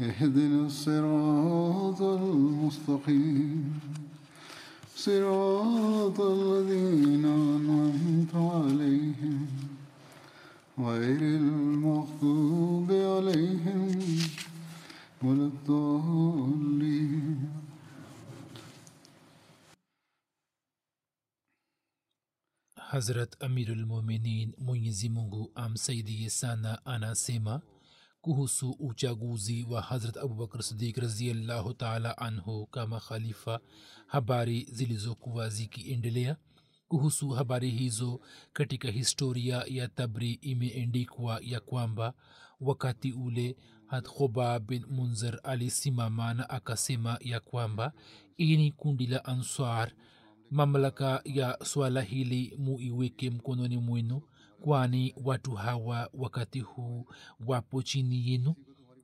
اهدنا الصراط المستقيم. صراط الذين أنعمت عليهم. غير المغضوب عليهم ولا الضالين. حضرت أمير المؤمنين مونیزی أم سيدي سانا آنا سيما. Kuhusu uchaguzi wa hazrat abubakr sidik raziallahu taala anhu kama khalifa. Habari zilizokuwa zikiendelea kuhusu habari hizo katika historia ya tabri imeendikwa ya kwamba wakati ule hat khubab bin munzer alisimamana akasema ya kwamba ini kundi la answar mamlaka ya swala hili muiweke mkononi mwenu kwani watu hawa wakati huu wapo chini yenu?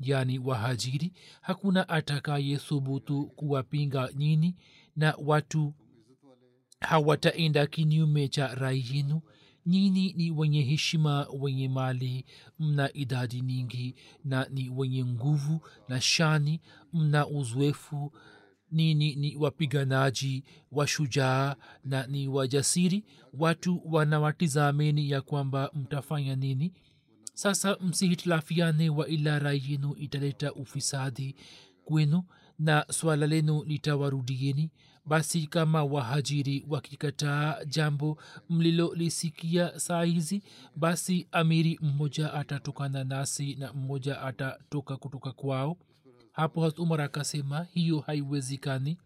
Yani wahajiri? Hakuna atakaye thubutu kuwapinga nyini na watu hawataenda kinyume cha rai yenu? Nyini ni wenye heshima wenye mali mna idadi nyingi na ni wenye nguvu na shani mna uzoefu nini ni wapiganaji washujaa na ni wajasiri. Watu wanawatizameni ya kwamba mtafanya nini? Sasa msihitilafiane wa ila rai yenu italeta ufisadi kwenu na swala lenu litawarudieni. Basi kama wahajiri wakikataa jambo mlilolisikia saa hizi basi amiri mmoja atatokana nasi na mmoja atatoka kutoka kwao hapo hat umar akasema hiyo haiwezikani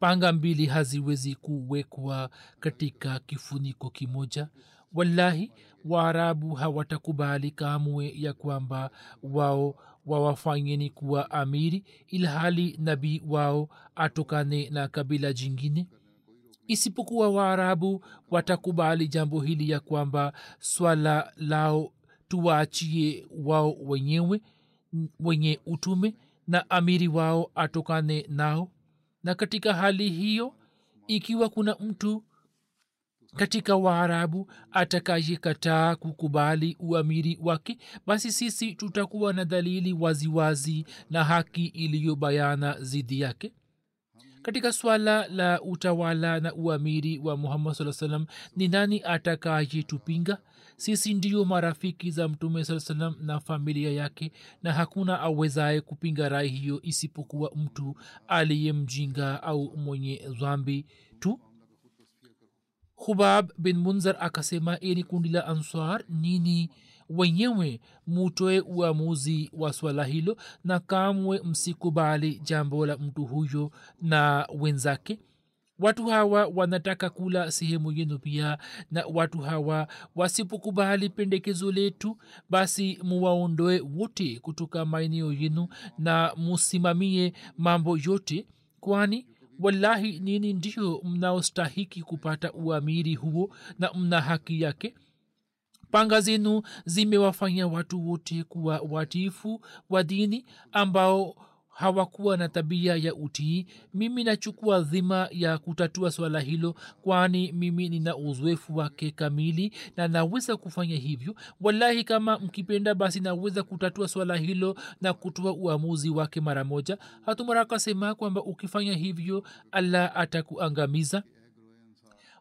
panga mbili haziwezi kuwekwa katika kifuniko kimoja. Wallahi waarabu hawatakubali kamwe ya kwamba wao wawafanyeni kuwa amiri ilhali nabii wao atokane na kabila jingine. Isipokuwa waarabu watakubali jambo hili ya kwamba swala lao tuwaachie wao wenyewe wenye utume na amiri wao atokane nao. Na katika hali hiyo ikiwa kuna mtu katika waarabu atakayekataa kukubali uamiri wake basi sisi tutakuwa na dalili waziwazi wazi na haki iliyobayana zidi yake. Katika swala la utawala na uamiri wa muhammad saa salam ni nani atakayetupinga sisi ndiyo marafiki za mtume saa salam na familia yake na hakuna awezaye kupinga rai hiyo isipokuwa mtu aliyemjinga au mwenye dhambi tu. Hubab bin munzar akasema ini kundi la answar nini? Wenyewe mutoe uamuzi wa swala hilo na kamwe msikubali jambo la mtu huyo na wenzake watu hawa wanataka kula sehemu yenu pia na watu hawa wasipokubali pendekezo letu basi muwaondoe wote kutoka maeneo yenu na musimamie mambo yote kwani wallahi nini ndio mnaostahiki kupata uamiri huo na mna haki yake? Panga zenu zimewafanya watu wote kuwa watiifu wa dini ambao hawakuwa na tabia ya utii mimi nachukua dhima ya kutatua swala hilo kwani mimi nina uzoefu wake kamili na naweza kufanya hivyo. Wallahi kama mkipenda basi naweza kutatua swala hilo na kutoa uamuzi wake mara moja. Hatumara akasema kwamba ukifanya hivyo allah atakuangamiza.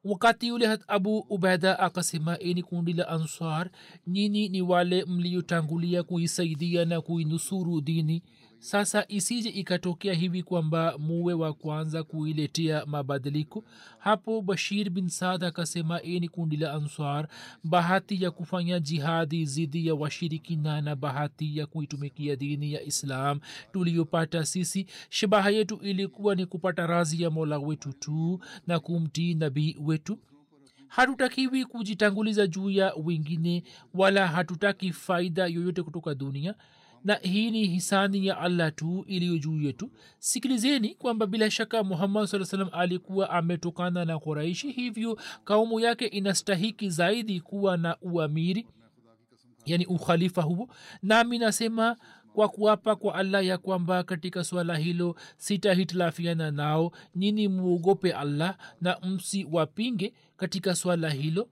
Wakati yule abu ubaida akasema ini kundi la answar nyini ni wale mliotangulia kuisaidia na kuinusuru dini sasa isije ikatokea hivi kwamba muwe wa kwanza kuiletea mabadiliko. Hapo bashir bin saad akasema e kundi la answar. Bahati ya kufanya jihadi zidi ya washirikina na bahati ya kuitumikia dini ya islam tuliyopata sisi. Shabaha yetu ilikuwa ni kupata razi ya mola wetu tu na kumtii nabii wetu. Hatutakiwi kujitanguliza juu ya wengine wala hatutaki faida yoyote kutoka dunia na hii ni hisani ya allah tu iliyo juu yetu. Sikilizeni kwamba bila shaka muhammad saa salam alikuwa ametokana na quraishi hivyo kaumu yake inastahiki zaidi kuwa na uamiri yani ukhalifa huo. Nami nasema kwa kuapa kwa allah ya kwamba katika swala hilo sitahitilafiana nao. Nyini muogope allah na msiwapinge katika swala hilo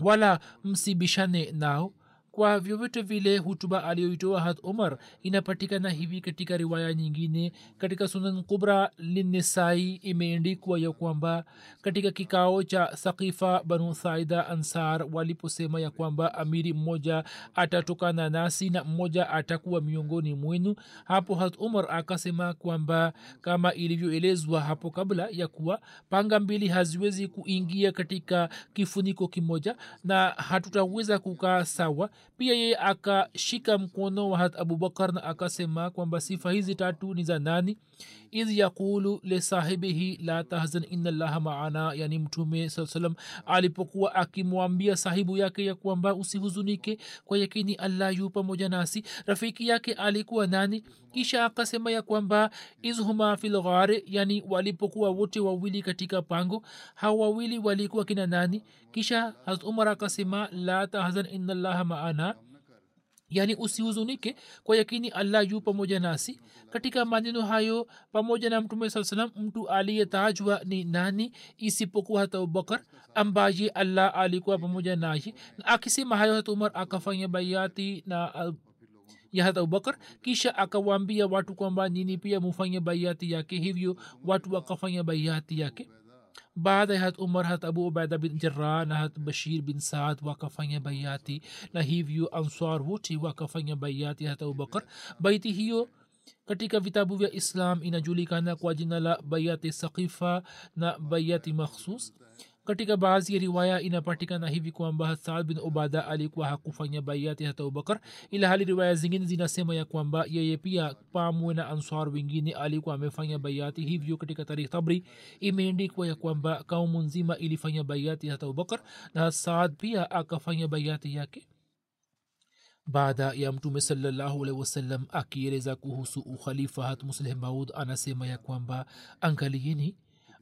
wala msibishane nao kwa vyovyote vile hutuba aliyoitoa hat umar inapatikana hivi katika riwaya nyingine. Katika sunan kubra linisai imeendikwa ya kwamba katika kikao cha sakifa banu saida ansar waliposema ya kwamba amiri mmoja atatokana nasi na mmoja atakuwa miongoni mwenu hapo hat umar akasema kwamba kama ilivyoelezwa hapo kabla ya kuwa panga mbili haziwezi kuingia katika kifuniko kimoja na hatutaweza kukaa sawa pia yeye akashika mkono wa hat abubakar na akasema kwamba sifa hizi tatu ni za nani idh yaqulu lisahibihi la tahzan ina llaha maana yani mtume saa salam alipokuwa akimwambia sahibu yake ya kwamba usihuzunike kwa yakini allah yu pamoja nasi. Rafiki yake alikuwa nani? Kisha akasema ya kwamba izhuma fi lghari yani walipokuwa wote wawili katika pango hao wawili walikuwa kina nani? Kisha umar akasema la tahzan ina llaha maana yani usihuzunike kwa yakini allah yu pamoja nasi. Katika maneno hayo pamoja na mtume saa salam mtu aliyetajwa ni nani isipokuwa hata abubakar ambaye allah alikuwa pamoja naye. Na akisema hayo hata umar akafanya baiati na ya hata abubakar kisha akawaambia watu kwamba nini pia mufanye baiati yake. Hivyo watu wakafanya baiati yake baada ya hat umar hat abu ubaida bin jarah na hat bashir bin saad wakafanya baiati na hivyo answar wote wakafanya baiati hat abubakar baiti hiyo katika vitabu vya islam inajulikana kwa jina la baiati sakifa na baiati makhsus katika baadhi ya riwaya inapatikana hivi kwamba saad bin ubada alikuwa hakufanya baiati hata abubakar ila hali riwaya zingine zinasema ya kwamba yeye pia pamwe na answar wengine alikuwa amefanya baiati hivyo katika tarikh tabri imeendikwa ya kwamba kaumu nzima ilifanya baiati hata abubakar na saad pia akafanya baiati yake. Baada ya mtume salallahu alaihi wasallam akieleza kuhusu ukhalifa hat musleh maud anasema ya kwamba angalieni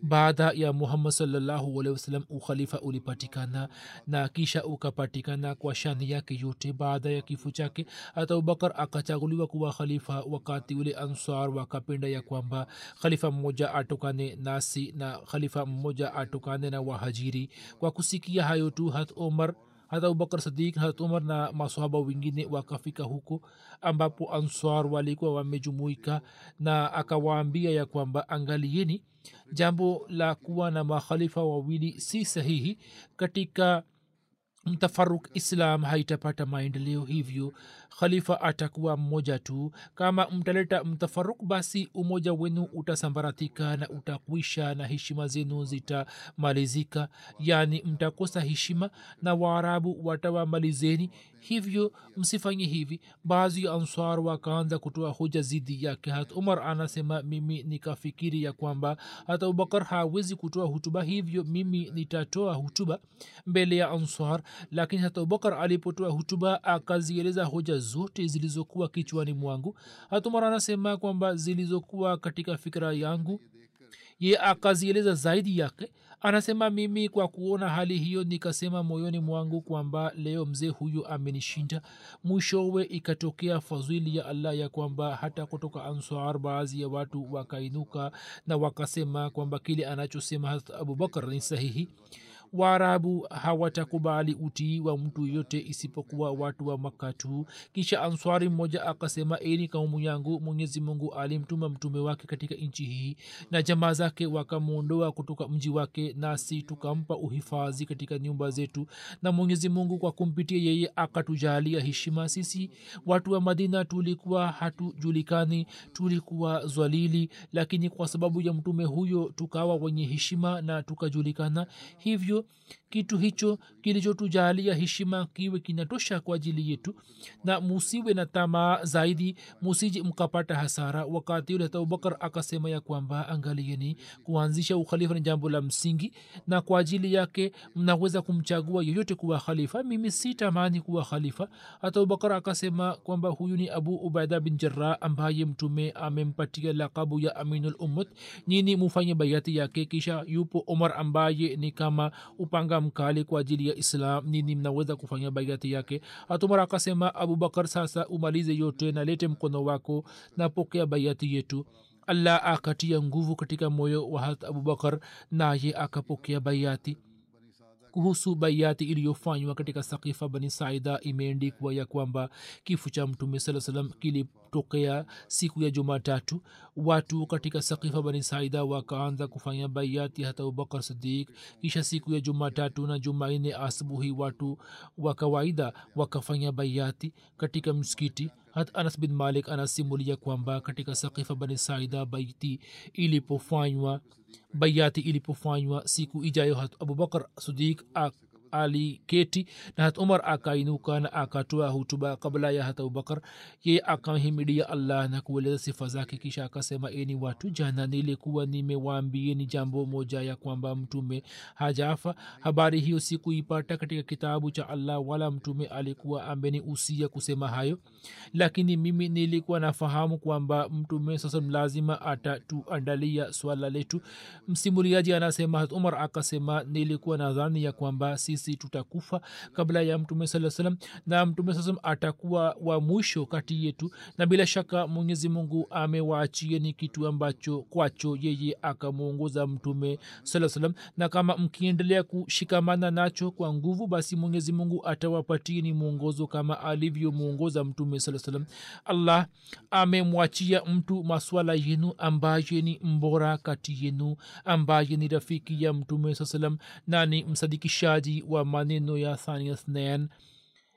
baada ya muhammad salllahu alehi wasalam ukhalifa ulipatikana na kisha ukapatikana kwa shani yake yote. Baada ya kifo chake hata abubakar akachaguliwa kuwa khalifa wakati ule ansar wakapenda ya kwamba khalifa mmoja atokane nasi na khalifa mmoja atokane na wahajiri. Kwa kusikia hayo tu hat omar hata abubakar sadik hat umar na masahaba wengine wakafika huko ambapo answar walikuwa wamejumuika na akawaambia ya kwamba angalieni jambo la kuwa na makhalifa wawili si sahihi katika mtafaruk islam haitapata maendeleo hivyo. Khalifa atakuwa mmoja tu. Kama mtaleta mtafaruk basi umoja wenu utasambaratika na utakwisha na heshima zenu zitamalizika. Yaani mtakosa heshima na waarabu watawamalizeni hivyo msifanye hivi. Baadhi ya answar wakaanza kutoa hoja zidi yake. Hat umar anasema mimi nikafikiri ya kwamba hata abubakar hawezi kutoa hutuba hivyo mimi nitatoa hutuba mbele ya answar. Lakini hata abubakar alipotoa hutuba akazieleza hoja zote zilizokuwa kichwani mwangu. Hata umar anasema kwamba zilizokuwa katika fikira yangu ye akazieleza zaidi yake anasema mimi kwa kuona hali hiyo nikasema moyoni mwangu kwamba leo mzee huyu amenishinda. Mwishowe ikatokea fadhili ya allah ya kwamba hata kutoka answar baadhi ya watu wakainuka na wakasema kwamba kile anachosema hat abubakar ni sahihi waarabu hawatakubali utii wa mtu yote isipokuwa watu wa makka tu. Kisha answari mmoja akasema eni kaumu yangu mwenyezi mungu alimtuma mtume wake katika nchi hii. Na jamaa zake wakamwondoa kutoka mji wake nasi tukampa uhifadhi katika nyumba zetu. Na mwenyezi mungu kwa kumpitia yeye akatujalia heshima sisi. Watu wa madina tulikuwa hatujulikani tulikuwa zwalili lakini kwa sababu ya mtume huyo tukawa wenye heshima na tukajulikana. Hivyo kitu hicho kilichotujalia heshima kiwe kinatosha kwa ajili yetu na musiwe na tamaa zaidi musiji mkapata hasara. Wakati ule hata abubakar akasema ya kwamba angalieni kuanzisha ukhalifa ni jambo la msingi na kwa ajili yake mnaweza kumchagua yeyote kuwa khalifa. Mimi si tamani kuwa khalifa. Hata abubakar akasema kwamba huyu ni abu ubaida bin jarah ambaye mtume amempatia lakabu ya aminul ummat nyini mufanye bayati yake. Kisha yupo umar ambaye ni kama upanga mkali kwa ajili ya islam. Nini mnaweza kufanya bayati yake? Hatumara akasema abubakar sasa umalize yote nalete mkono wako napokea baiati yetu. Allah akatia nguvu katika moyo wa hat abubakar naye akapokea bayati kuhusu baiati iliyofanywa katika sakifa bani saida imeendikwa ya kwamba kifo cha mtume saa salam kilitokea siku ya jumatatu watu katika sakifa bani saida wakaanza kufanya baiati hata abubakar sidik kisha siku ya jumatatu na jumanne asubuhi watu wa kawaida wakafanya baiati katika msikiti. Hat anas bin malik anasimulia kwamba katika sakifa bani saida baiti ilipofanywa baiati ilipofanywa siku ijayo hat abubakar sudik aliketi na hat umar akainuka na akatoa hutuba kabla ya hat abubakar ye akamhimidia allah na kueleza sifa zake kisha akasema eni watu jana nilikuwa nimewaambieni jambo moja ya kwamba mtume hajafa habari hiyo sikuipata katika kitabu cha allah wala mtume alikuwa ameniusia kusema hayo. Lakini mimi nilikuwa nafahamu kwamba mtume sasa lazima atatuandalia swala letu. Msimuliaji anasema hat umar akasema nilikuwa nadhani ya kwamba sisi tutakufa kabla ya mtume saa salam na mtume saa salam atakuwa wa mwisho kati yetu na bila shaka mwenyezi mungu amewaachieni kitu ambacho kwacho yeye akamwongoza mtume saa salam na kama mkiendelea kushikamana nacho kwa nguvu basi mwenyezi mungu atawapatieni mwongozo kama alivyomwongoza mtume saa salam allah amemwachia mtu maswala yenu ambaye ni mbora kati yenu ambaye ni rafiki ya mtume saa salam na ni msadikishaji wa maneno ya thania thnain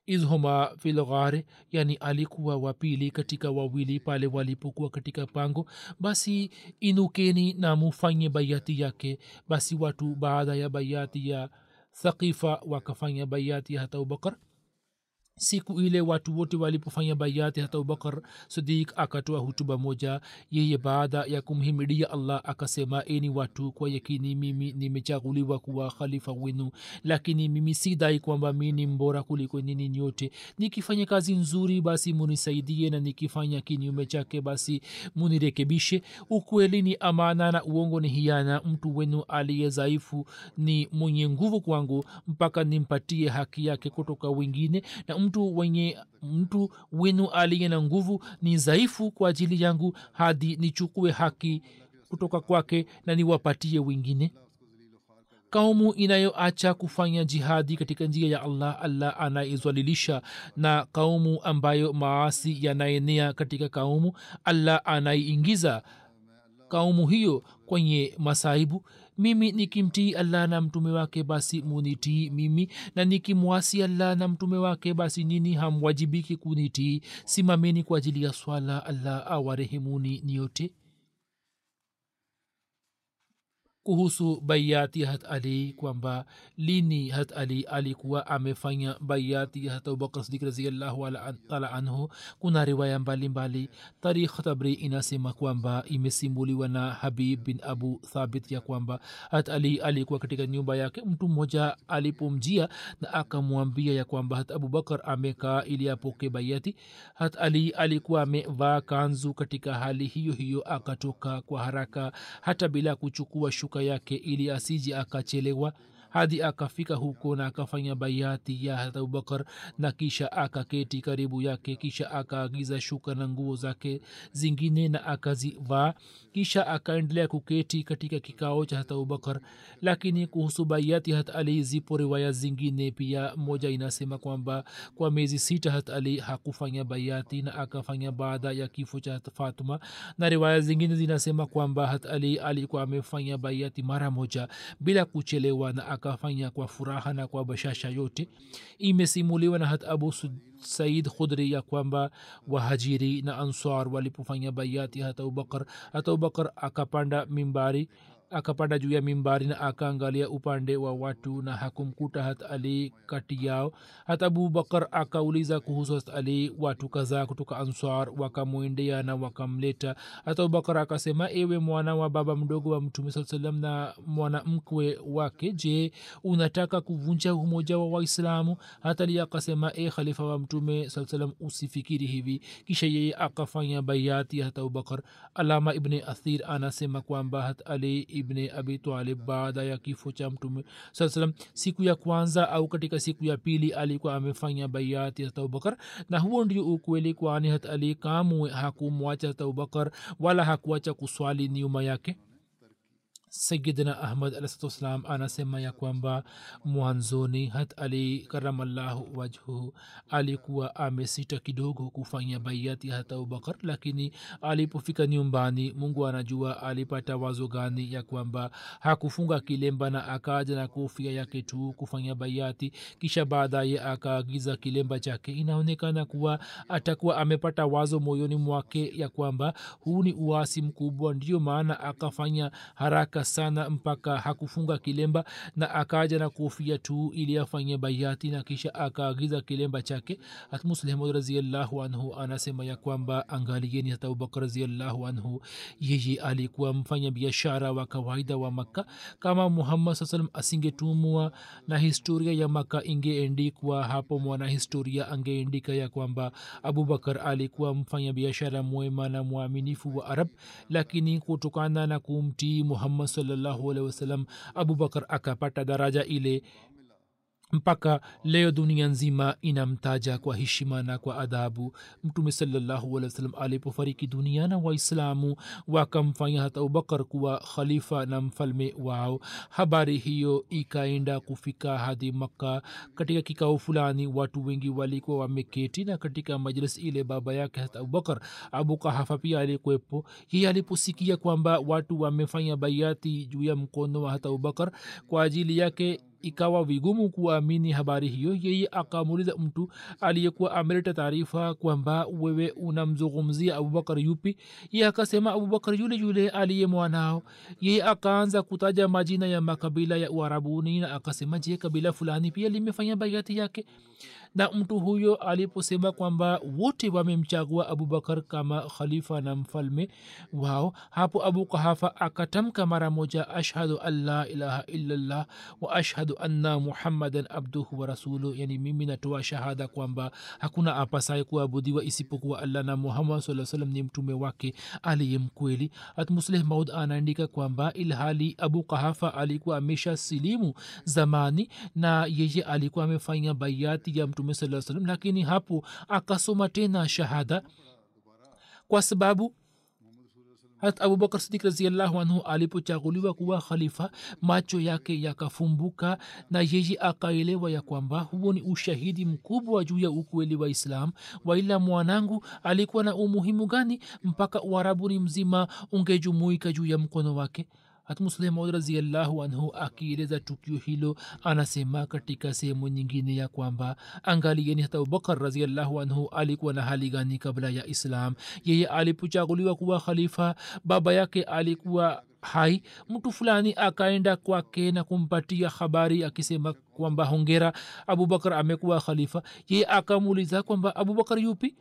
izhuma filghar yani alikuwa wapili katika wawili pale walipokuwa katika pango. Basi inukeni na mufanye bayati yake. Basi watu baada ya bayati ya thakifa wakafanya bayati ya hata abubakar siku ile watu wote walipofanya bayati hata abubakar sidik akatoa hutuba moja. Yeye baada ya kumhimidia allah akasema eni watu kwa yakini mimi nimechaguliwa kuwa khalifa wenu lakini mimi sidai kwamba mi ni mbora kuliko nini nyote. Nikifanya kazi nzuri basi munisaidie na nikifanya kinyume chake basi munirekebishe. Ukweli ni amana na uongo ni hiana. Mtu wenu aliye dhaifu ni mwenye nguvu kwangu mpaka nimpatie haki yake kutoka wengine na mtu wenye mtu wenu aliye na nguvu ni dhaifu kwa ajili yangu hadi nichukue haki kutoka kwake na niwapatie wengine. Kaumu inayoacha kufanya jihadi katika njia ya allah allah anaizwalilisha na kaumu ambayo maasi yanaenea katika kaumu allah anaiingiza kaumu hiyo kwenye masaibu mimi nikimtii allah na mtume wake basi munitii mimi. Na nikimwasi allah na mtume wake basi nini? Hamwajibiki kunitii. Simameni kwa ajili ya swala. Allah awarehemuni niyote kuhusu baiati hat ali kwamba lini hat ali alikuwa amefanya baiati hat abubakar sidik raziallahu taala anhu. Kuna riwaya mbalimbali. Tarikh tabri inasema kwamba imesimuliwa na habib bin abu thabit ya kwamba hat ali alikuwa katika nyumba yake. Mtu mmoja alipomjia na akamwambia ya kwamba hat abubakar amekaa ili apoke baiati hat ali alikuwa amevaa kanzu katika hali hiyo hiyo akatoka kwa haraka hata bila kuchukua shuka yake ili asiji akachelewa hadi akafika huko na akafanya baiati ya hat abubakar na kisha akaketi karibu yake kisha akaagiza shuka na nguo zake zingine na akazivaa kisha akaendelea kuketi katika kikao cha hat abubakar. Lakini kuhusu baiati hat ali zipo riwaya zingine pia. Moja inasema kwamba kwa miezi sita hat ali hakufanya baiati na akafanya baada ya kifo cha fatuma na riwaya zingine zinasema kwamba hat ali alikuwa amefanya baiati mara moja bila kuchelewa na akafanya kwa furaha na kwa bashasha yote. Imesimuliwa na hat abu said khudri ya kwamba wahajiri na ansar walipofanya baiati hata abubakar hata abubakar akapanda mimbari akapanda juu ya mimbari na akaangalia upande wa watu na hakumkuta hat ali kati yao. Hata abubakar akauliza kuhusu hat ali watu kadhaa kutoka answar wakamwendea na wakamleta. Hata abubakar akasema ewe mwana wa baba mdogo wa mtume saa salam na mwana wake je unataka kuvunja umoja wa waislamu? Hata ali akasema e khalifa wa mtume saa salam usifikiri hivi. Kisha yeye akafanya baiati hata abubakar alama ibni athir anasema kwamba hat ali ibne abi talib baada ya kifo cha mtume saa salam siku ya kwanza au katika siku ya pili alikuwa amefanya baiati hata abubakar na huo ndio ukweli kwani hat ali kamwe hakumwacha hata abubakar wala hakuacha kuswali nyuma yake sayidina ahmad alahsatuwassalam anasema ya kwamba mwanzoni hat ali karamallahu wajhuhu alikuwa amesita kidogo kufanya baiati hata abubakar lakini alipofika nyumbani mungu anajua alipata wazo gani ya kwamba hakufunga kilemba na akaja na kofia yake tu kufanya baiati kisha baadaye akaagiza kilemba chake. Inaonekana kuwa atakuwa amepata wazo moyoni mwake ya kwamba huu ni uasi mkubwa ndiyo maana akafanya haraka sana mpaka hakufunga kilemba na akaja na kofia tu ili afanye baiati na kisha akaagiza kilemba chake. Hatmuslehmud raziallahu anhu anasema ya kwamba angalieni hata abubakar raziallahu anhu. Yeye alikuwa mfanya biashara wa kawaida wa makka. Kama muhammad saa salam asingetumwa na historia ya makka ingeendikwa hapo mwanahistoria angeendika ya kwamba abubakar alikuwa mfanya biashara mwema na mwaminifu wa arab. Lakini kutokana na kumtii muhammad sallallahu alaihi wasallam abubakar akapata daraja ile mpaka leo dunia nzima inamtaja kwa heshima na kwa adhabu mtume sallahualwasalam alipofariki dunia na waislamu wakamfanya hata abubakar kuwa khalifa na mfalme wao. Habari hiyo ikaenda kufika hadi makka. Katika kikao fulani watu wengi walikuwa wameketi na katika majlis ile baba yake hata abubakar abu kahafa pia alikuwepo. Yeye aliposikia kwamba watu wamefanya baiati juu ya mkono wa hata abubakar kwa ajili yake ikawa vigumu kuamini habari hiyo yeye akamuuliza mtu aliyekuwa ameleta taarifa kwamba wewe unamzungumzia abubakar yupi? Ye akasema abubakar yule yule aliye mwanao. Yeye akaanza kutaja majina ya makabila ya uarabuni na akasema je kabila fulani pia limefanya baiati yake na mtu huyo aliposema kwamba wote wamemchagua abubakar kama khalifa na mfalme wao hapo abu kahafa akatamka mara moja ashhadu an la ilaha illallah wa ashhadu anna muhammadan abduhu wa rasuluh yani mimi natoa shahada kwamba hakuna apasaye kuabudiwa isipokuwa allah na muhammad saa salam ni mtume wake aliye mkweli. Atmusleh maud anaandika kwamba ilhali abu kahafa alikuwa amesha silimu zamani na yeye alikuwa amefanya baiati ya mtume saa salam lakini hapo akasoma tena shahada kwa sababu hat abubakar sidik raziallahu anhu alipochaguliwa kuwa khalifa macho yake yakafumbuka na yeye akaelewa ya kwamba huo ni ushahidi mkubwa juu ya ukweli wa islam. Waila mwanangu alikuwa na umuhimu gani mpaka uarabuni mzima ungejumuika juu ya mkono wake hatmuslemaud raziallahu anhu akieleza tukio hilo anasema katika sehemu nyingine ya kwamba angalieni hata abubakar raziallahu anhu alikuwa na hali gani kabla ya islam. Yeye alipochaguliwa kuwa khalifa baba yake alikuwa hai. Mtu fulani akaenda kwake na kumpatia habari akisema kwamba hongera abubakar amekuwa khalifa. Yeye akamuuliza kwamba abubakar yupi?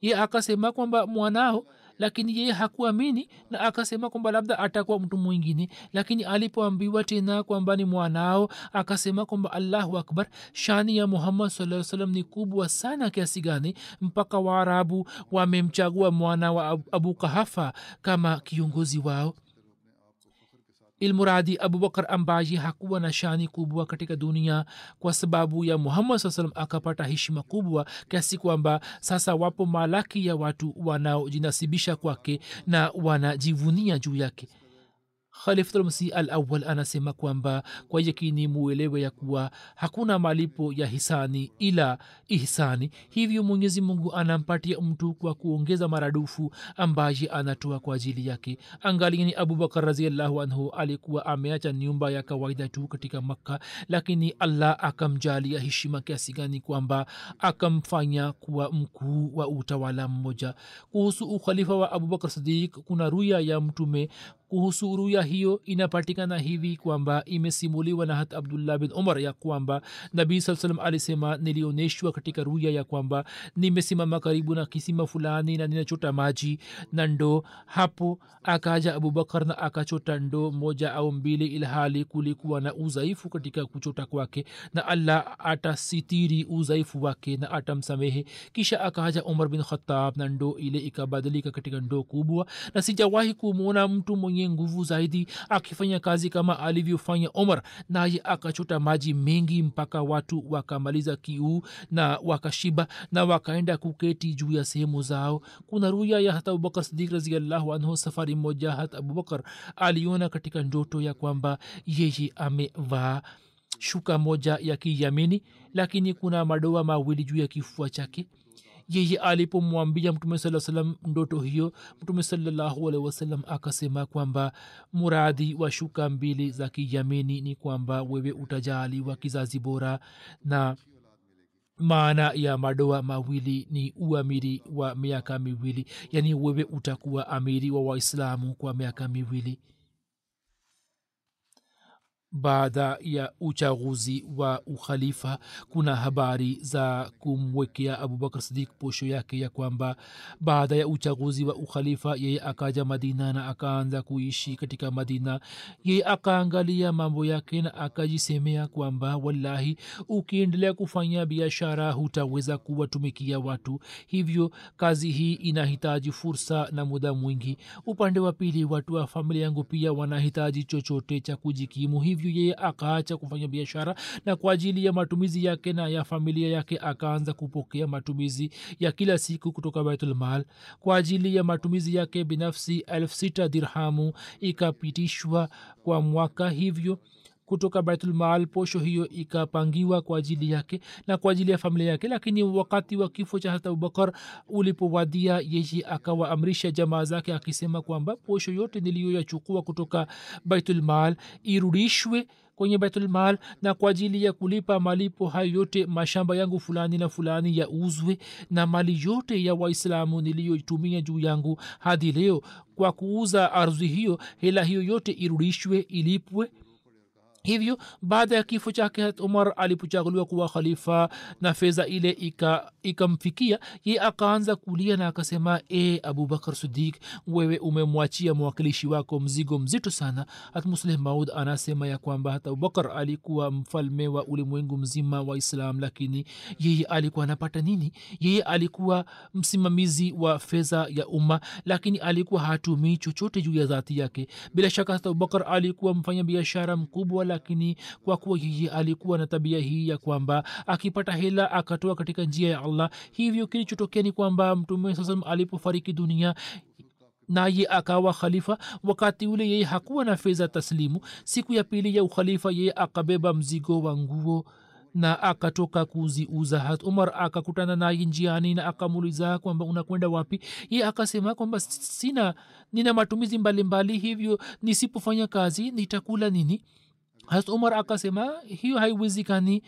Ye akasema kwamba mwanao lakini yeye hakuamini na akasema kwamba labda atakuwa mtu mwingine. Lakini alipoambiwa tena kwamba ni mwanao akasema kwamba allahu akbar shani ya muhammad saa salam ni kubwa sana kiasi gani mpaka waarabu wamemchagua mwana wa abu kahafa kama kiongozi wao ilmuradi abubakar ambaye hakuwa na shani kubwa katika dunia kwa sababu ya muhammad saa salam akapata heshima kubwa kiasi kwamba sasa wapo malaki ya watu wanaojinasibisha kwake na wanajivunia juu yake khalifulmsih al awal anasema kwamba kwa yakini muelewe ya kuwa hakuna malipo ya hisani ila ihsani hivyo mwenyezi mungu anampatia mtu kwa kuongeza maradufu ambaye anatoa kwa ajili yake. Angalieni abubakar raziallahu anhu alikuwa ameacha nyumba ya kawaida tu katika makka lakini allah akamjalia heshima kiasi gani kwamba akamfanya kuwa mkuu wa utawala mmoja. Kuhusu ukhalifa wa abubakar sadiq kuna ruya ya mtume kuhusu ruya hiyo inapatikana hivi kwamba imesimuliwa na hat abdullah bin umar ya kwamba nabii saa salam alisema nilioneshwa katika ruya ya kwamba nimesimama karibu na kisima fulani na ninachota maji na ndoo. Hapo akaja abubakar na akachota ndoo moja au mbili ilhali kulikuwa na udhaifu katika kuchota kwake na allah atasitiri udhaifu wake na atamsamehe. Kisha akaja umar bin khatab na ndoo ile ikabadilika katika ndoo kubwa na sijawahi kumwona mtu mwenye nguvu zaidi akifanya kazi kama alivyofanya omar. Naye akachota maji mengi mpaka watu wakamaliza kiu na wakashiba na wakaenda kuketi juu ya sehemu zao. Kuna ruya ya hata abubakar sidik raziallahu anhu safari moja hata abubakar aliona katika ndoto ya kwamba yeye amevaa shuka moja ya kiyamini lakini kuna madoa mawili juu ya kifua chake yeye alipomwambia mtume saa salam ndoto hiyo mtume salallahu alehi wasallam akasema kwamba muradhi wa shuka mbili za kiyamini ni kwamba wewe utajaliwa kizazi bora na maana ya madoa mawili ni uamiri wa miaka miwili. Yaani wewe utakuwa amiri wa waislamu kwa miaka miwili baada ya uchaguzi wa ukhalifa kuna habari za kumwekea abubakar sidik posho yake ya kwamba baada ya uchaguzi wa ukhalifa yeye akaja madina na akaanza kuishi katika madina. Yeye akaangalia mambo yake na akajisemea kwamba wallahi ukiendelea kufanya biashara hutaweza kuwatumikia watu. Hivyo kazi hii inahitaji fursa na muda mwingi. Upande wa pili watu wa familia yangu pia wanahitaji chochote cha kujikimu. Hivyo hivyo yeye akaacha kufanya biashara na kwa ajili ya matumizi yake na ya familia yake akaanza kupokea matumizi ya kila siku kutoka baitulmal kwa ajili ya matumizi yake binafsi elfu sita dirhamu ikapitishwa kwa mwaka hivyo kutoka baitulmaal posho hiyo ikapangiwa kwa ajili yake na kwa ajili ya familia yake. Lakini wakati wa kifo cha hata abubakar ulipowadia yeye akawaamrisha jamaa zake akisema kwamba posho yote niliyoyachukua kutoka baitulmaal irudishwe kwenye baitulmal na kwa ajili ya kulipa malipo hayo yote mashamba yangu fulani na fulani yauzwe na mali yote ya waislamu niliyoitumia juu yangu hadi leo. Kwa kuuza ardhi hiyo hela hiyo yote irudishwe ilipwe hivyo baada ya kifo chake hat umar alipochaguliwa kuwa khalifa na fedha ile ikamfikia ika ye akaanza kulia na akasema e abubakar sidik wewe umemwachia mwakilishi wako mzigo mzito sana. Hat musleh maud anasema ya kwamba hata abubakar alikuwa mfalme wa ulimwengu mzima wa islam lakini yeye alikuwa anapata nini? Yeye alikuwa msimamizi wa fedha ya umma lakini alikuwa hatumii chochote juu ya dhati yake. Bila shaka hata abubakar alikuwa mfanya biashara mkubwa lakini kwa kuwa yeye alikuwa na tabia hii ya kwamba akipata hela akatoa katika njia ya allah hivyo kilichotokea ni kwamba mtume sasam alipofariki dunia naye akawa khalifa. Wakati ule yeye hakuwa na fedha taslimu siku ya pili ya ukhalifa yeye akabeba mzigo wa nguo na akatoka kuziuza. Hat umar akakutana naye njiani na akamuuliza kwamba unakwenda wapi? Ye akasema kwamba sina nina matumizi mbalimbali mbali, hivyo nisipofanya kazi nitakula nini hat umar akasema hiyo haiwezekani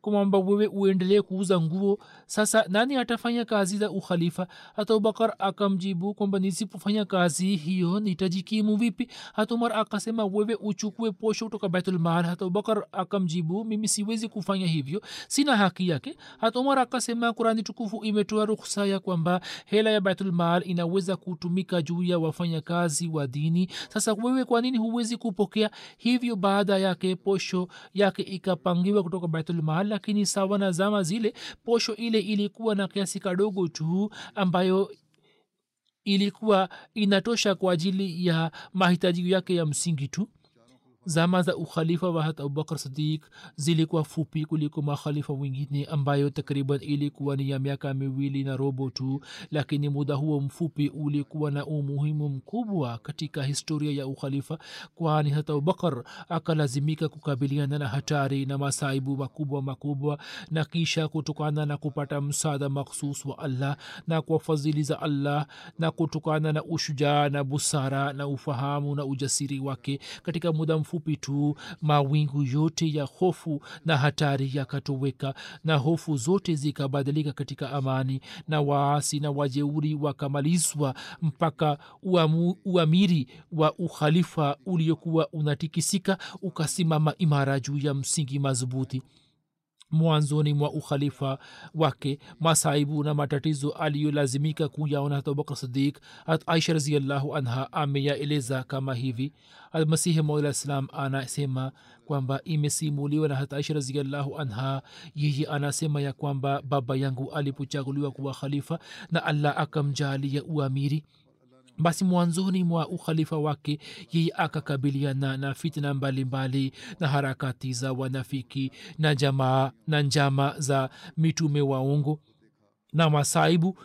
kwamba wewe uendelee kuuza nguo. Sasa nani atafanya kazi za ukhalifa? Hata ubakar akamjibu kwamba nisipofanya kazi hiyo nitajikimu vipi? Hata umar akasema wewe uchukue posho kutoka baitulmal hata ubakar akamjibu mimi siwezi kufanya hivyo. Sina haki yake. Hata umar akasema kurani tukufu imetoa ruksa ya kwamba hela ya baitulmal inaweza kutumika juu ya wafanyakazi wa dini. Sasa wewe kwa nini huwezi kupokea? Hivyo baada yake posho yake ikapangiwa kutoka baitulmal mal lakini sawa na zama zile posho ile ilikuwa na kiasi kadogo tu ambayo ilikuwa inatosha kwa ajili ya mahitaji yake ya msingi tu zama za ukhalifa wa hat abubakar sadiq zilikuwa fupi kuliko makhalifa wengine ambayo takriban ilikuwa ni ya miaka miwili na robo tu lakini muda huo mfupi ulikuwa na umuhimu mkubwa katika historia ya ukhalifa kwani hat abubakar akalazimika kukabiliana na hatari na masaibu makubwa makubwa na kisha kutokana na kupata msaada makhsus wa allah na kwa fadhili za allah na kutokana na ushujaa na busara na ufahamu na ujasiri wake katika muda mfupi tu mawingu yote ya hofu na hatari yakatoweka na hofu zote zikabadilika katika amani na waasi na wajeuri wakamalizwa mpaka uamiri wa ukhalifa uliokuwa unatikisika ukasimama imara juu ya msingi madhubuti mwanzoni mwa ukhalifa wake. Masaibu na matatizo aliyolazimika kuyaona hat abubakar sidik hat aisha raziallahu anha ameyaeleza kama hivi. Almasihi maula salam anasema kwamba imesimuliwa na hat aisha raziallahu anha. Yeye anasema ya kwamba baba yangu alipochaguliwa kuwa khalifa na allah akamjalia uamiri basi mwanzoni mwa ukhalifa wake yeye akakabiliana na fitna mbalimbali mbali, na harakati za wanafiki na jamaa na njama za mitume waongo na masaibu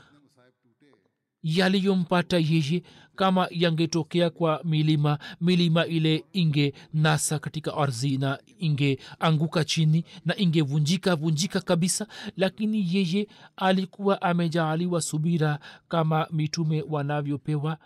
yaliyompata yeye kama yangetokea kwa milima milima ile inge nasa katika ardhi na ingeanguka chini na ingevunjika vunjika kabisa lakini yeye alikuwa amejaaliwa subira kama mitume wanavyopewa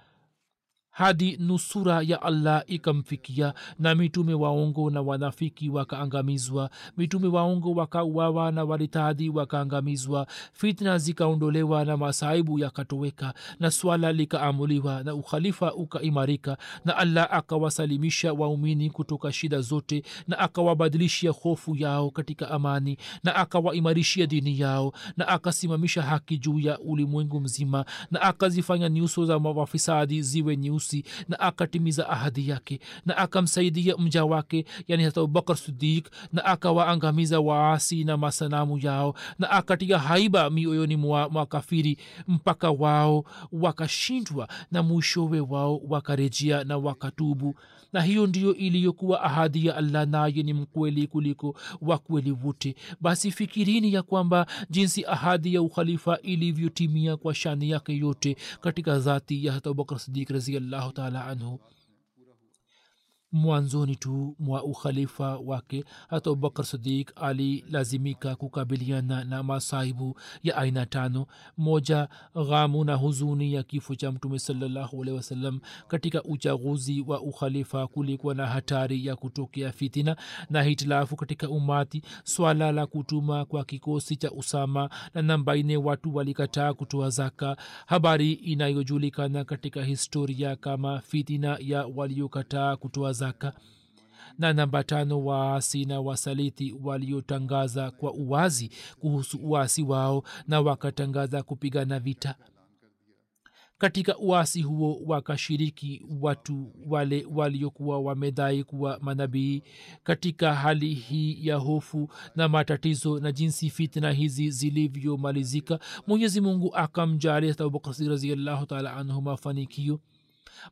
hadi nusura ya allah ikamfikia na mitume waongo na wanafiki wakaangamizwa. Mitume waongo wakauawa na waritadhi wakaangamizwa. Fitna zikaondolewa na masaibu yakatoweka na swala likaamuliwa na ukhalifa ukaimarika na allah akawasalimisha waumini kutoka shida zote na akawabadilishia hofu yao katika amani na akawaimarishia dini yao na akasimamisha haki juu ya ulimwengu mzima na akazifanya nyuso za mafisadi ziwe nyeusi na akatimiza ahadi yake na akamsaidia mja wake yani hata abubakar sidik na akawaangamiza waasi na masanamu yao na akatia haiba mioyoni mwa makafiri mpaka wao wakashindwa na mwishowe wao wakarejea na wakatubu na hiyo ndiyo iliyokuwa ahadi ya allah naye ni mkweli kuliko wakweli wote. Basi fikirini ya kwamba jinsi ahadi ya ukhalifa ilivyotimia kwa shani yake yote katika dhati ya hata abubakar sidik raziallahu taala anhu mwanzoni tu mwa ukhalifa wake hata abubakar sadiq alilazimika kukabiliana na masaibu ya aina tano. Moja ghamu na huzuni ya kifo cha mtume salllahualhi wasallam katika uchaguzi wa ukhalifa. Kulikuwa na hatari ya kutokea fitina na hitilafu katika umati. Swala la kutuma kwa kikosi cha usama na namba ine watu walikataa kutoa zaka. Habari inayojulikana katika historia kama fitina ya waliokataa kutoa zaka na namba tano waasi na wasaliti waliotangaza kwa uwazi kuhusu uasi wao na wakatangaza kupigana vita. Katika uasi huo wakashiriki watu wale waliokuwa wamedai kuwa manabii. Katika hali hii ya hofu na matatizo na jinsi fitna hizi zilivyomalizika mwenyezi mungu akamjali abubakar raziallahu taala anhu mafanikio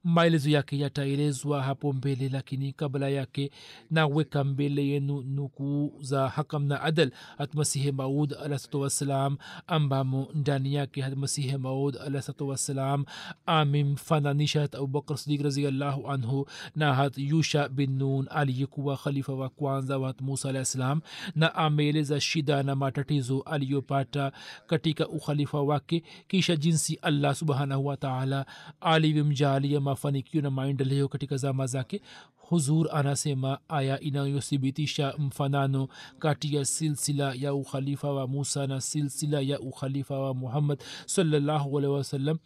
maelezo yake yataelezwa hapo mbele lakini kabla yake naweka mbele yenu nukuu za hakam na adal hatmasihi maud alahsatu wassalam ambamo ndani yake hatmasihi maud alahsatu wassalam amemfananisha hat abubakar sidik raziallahu anhu na hat yusha bin nun aliyekuwa khalifa wa kwanza wa hat musa alah salam na ameeleza shida na matatizo aliyopata katika ukhalifa wake kisha jinsi allah subhanahu wataala alivyomjalia mafanikio na maendeleo katika zama zake huzur anasema aya inayothibitisha mfanano kati ya silsila ya ukhalifa wa musa na silsila ya ukhalifa wa muhammad sawasalam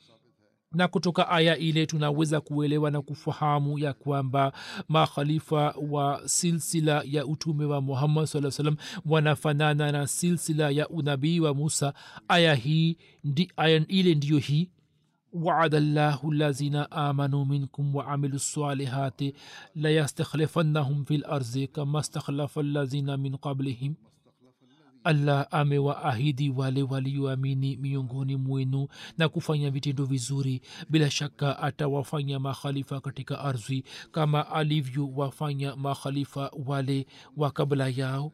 na kutoka aya ile tunaweza kuelewa na kufahamu ya kwamba makhalifa wa silsila ya utume wa muhammad saa salam wanafanana na silsila ya unabii wa musa. Aya hii ndi, aya ile ndiyo hii وعد الله الذين آمنوا منكم وعملوا الصالحات ليستخلفنهم في الأرض كما استخلف الذين من قبلهم allah amewaahidi wale walioamini miongoni mwenu na kufanya vitendo vizuri bila shaka atawafanya makhalifa katika ardhi kama alivyowafanya makhalifa wale wa kabla yao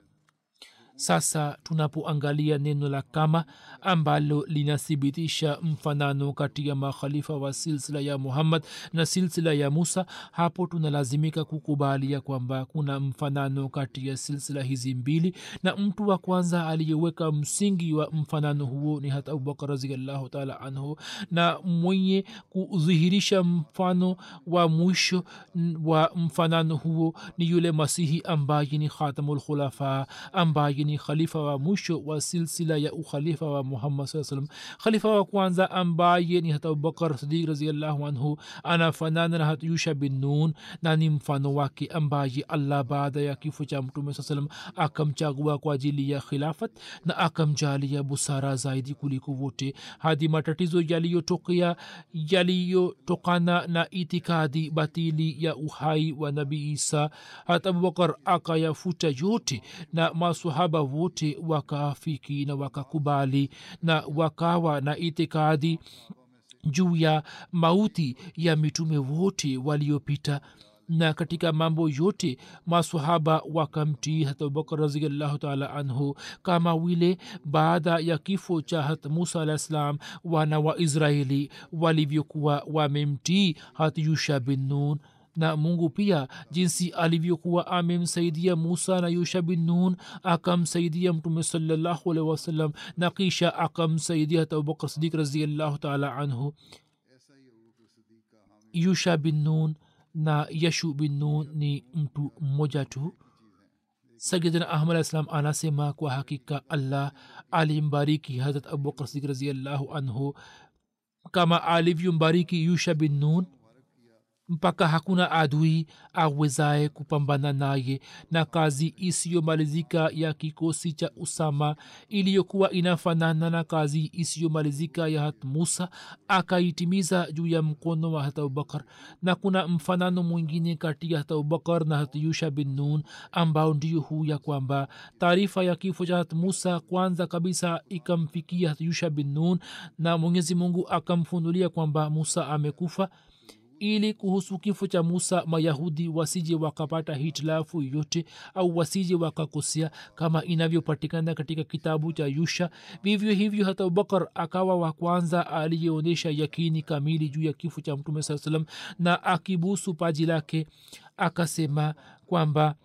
sasa tunapoangalia neno la kama ambalo linathibitisha mfanano kati ya makhalifa wa silsila ya muhammad na silsila ya musa hapo tunalazimika kukubalia kwamba kuna mfanano kati ya silsila hizi mbili na mtu wa kwanza aliyeweka msingi wa mfanano huo ni hata abubakar raziallahu taala anhu na mwenye kudhihirisha mfano wa mwisho wa mfanano huo ni yule masihi ambaye ni khatamulkhulafa ambaye ni khalifa wa mwisho wa silsila ya ukhalifa wa muhammad saa salam khalifa wa kwanza ambaye ni hata abubakar sadiq raziallahu anhu anafanana na hata yusha bin nun na ni mfano wake ambaye allah baada ya kifo cha mtume saa salam akamchagua kwa ajili ya khilafat na akamjalia busara zaidi kuliko wote. Hadi matatizo yaliyotokea yaliyotokana na itikadi batili ya uhai wa nabii isa hata abubakar akayafuta yote na masahaba wote wakaafiki na wakakubali na wakawa na itikadi juu ya mauti ya mitume wote waliopita. Na katika mambo yote masahaba wakamtii hat abubakar raziallahu taala anhu kama vile baada ya kifo cha hat musa alah ssalam wana wa israeli walivyokuwa wamemtii hat yusha bin nun na mungu pia jinsi alivyokuwa amemsaidia musa na yusha bin nun akamsaidia mtume salallahu alehi wasallam na kisha akamsaidia hata abubakar sidik raziallahu taala anhu yusha bin nun na yashu bin nun ni mtu mmoja tu sayidina ahmad alah salam anasema kwa hakika allah alimbariki hazrat abubakar sidik raziallahu anhu kama alivyombariki yusha bin nun mpaka hakuna adui awezaye kupambana naye na kazi isiyomalizika ya kikosi cha usama iliyokuwa inafanana na kazi isiyomalizika ya hat musa akaitimiza juu ya mkono wa hat abubakar na kuna mfanano mwingine kati ya hat abubakar na hat yusha bin nun ambao ndio huu ya kwamba taarifa ya kifo cha hat musa kwanza kabisa ikamfikia hat yusha bin nun na mwenyezi mungu akamfunulia kwamba musa amekufa ili kuhusu kifo cha musa mayahudi wasije wakapata hitilafu yote au wasije wakakosea kama inavyopatikana katika kitabu cha yusha. Vivyo hivyo hata abubakar akawa wa kwanza aliyeonyesha yakini kamili juu ya kifo cha mtume saa salam na akibusu paji lake akasema kwamba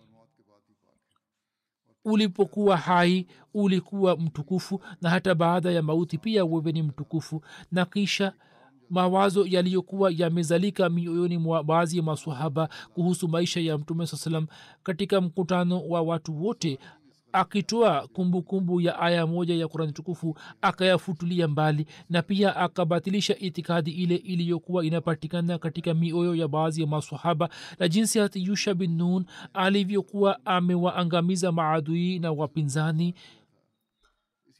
ulipokuwa hai ulikuwa mtukufu na hata baada ya mauti pia wewe ni mtukufu. Na kisha mawazo yaliyokuwa yamezalika mioyoni mwa baadhi ya masahaba kuhusu maisha ya mtume saa salam katika mkutano wa watu wote akitoa kumbukumbu ya aya moja ya kurani tukufu akayafutulia mbali na pia akabatilisha itikadi ile iliyokuwa inapatikana katika mioyo ya baadhi ya masahaba na jinsi hati yusha bin nun alivyokuwa amewaangamiza maadui na wapinzani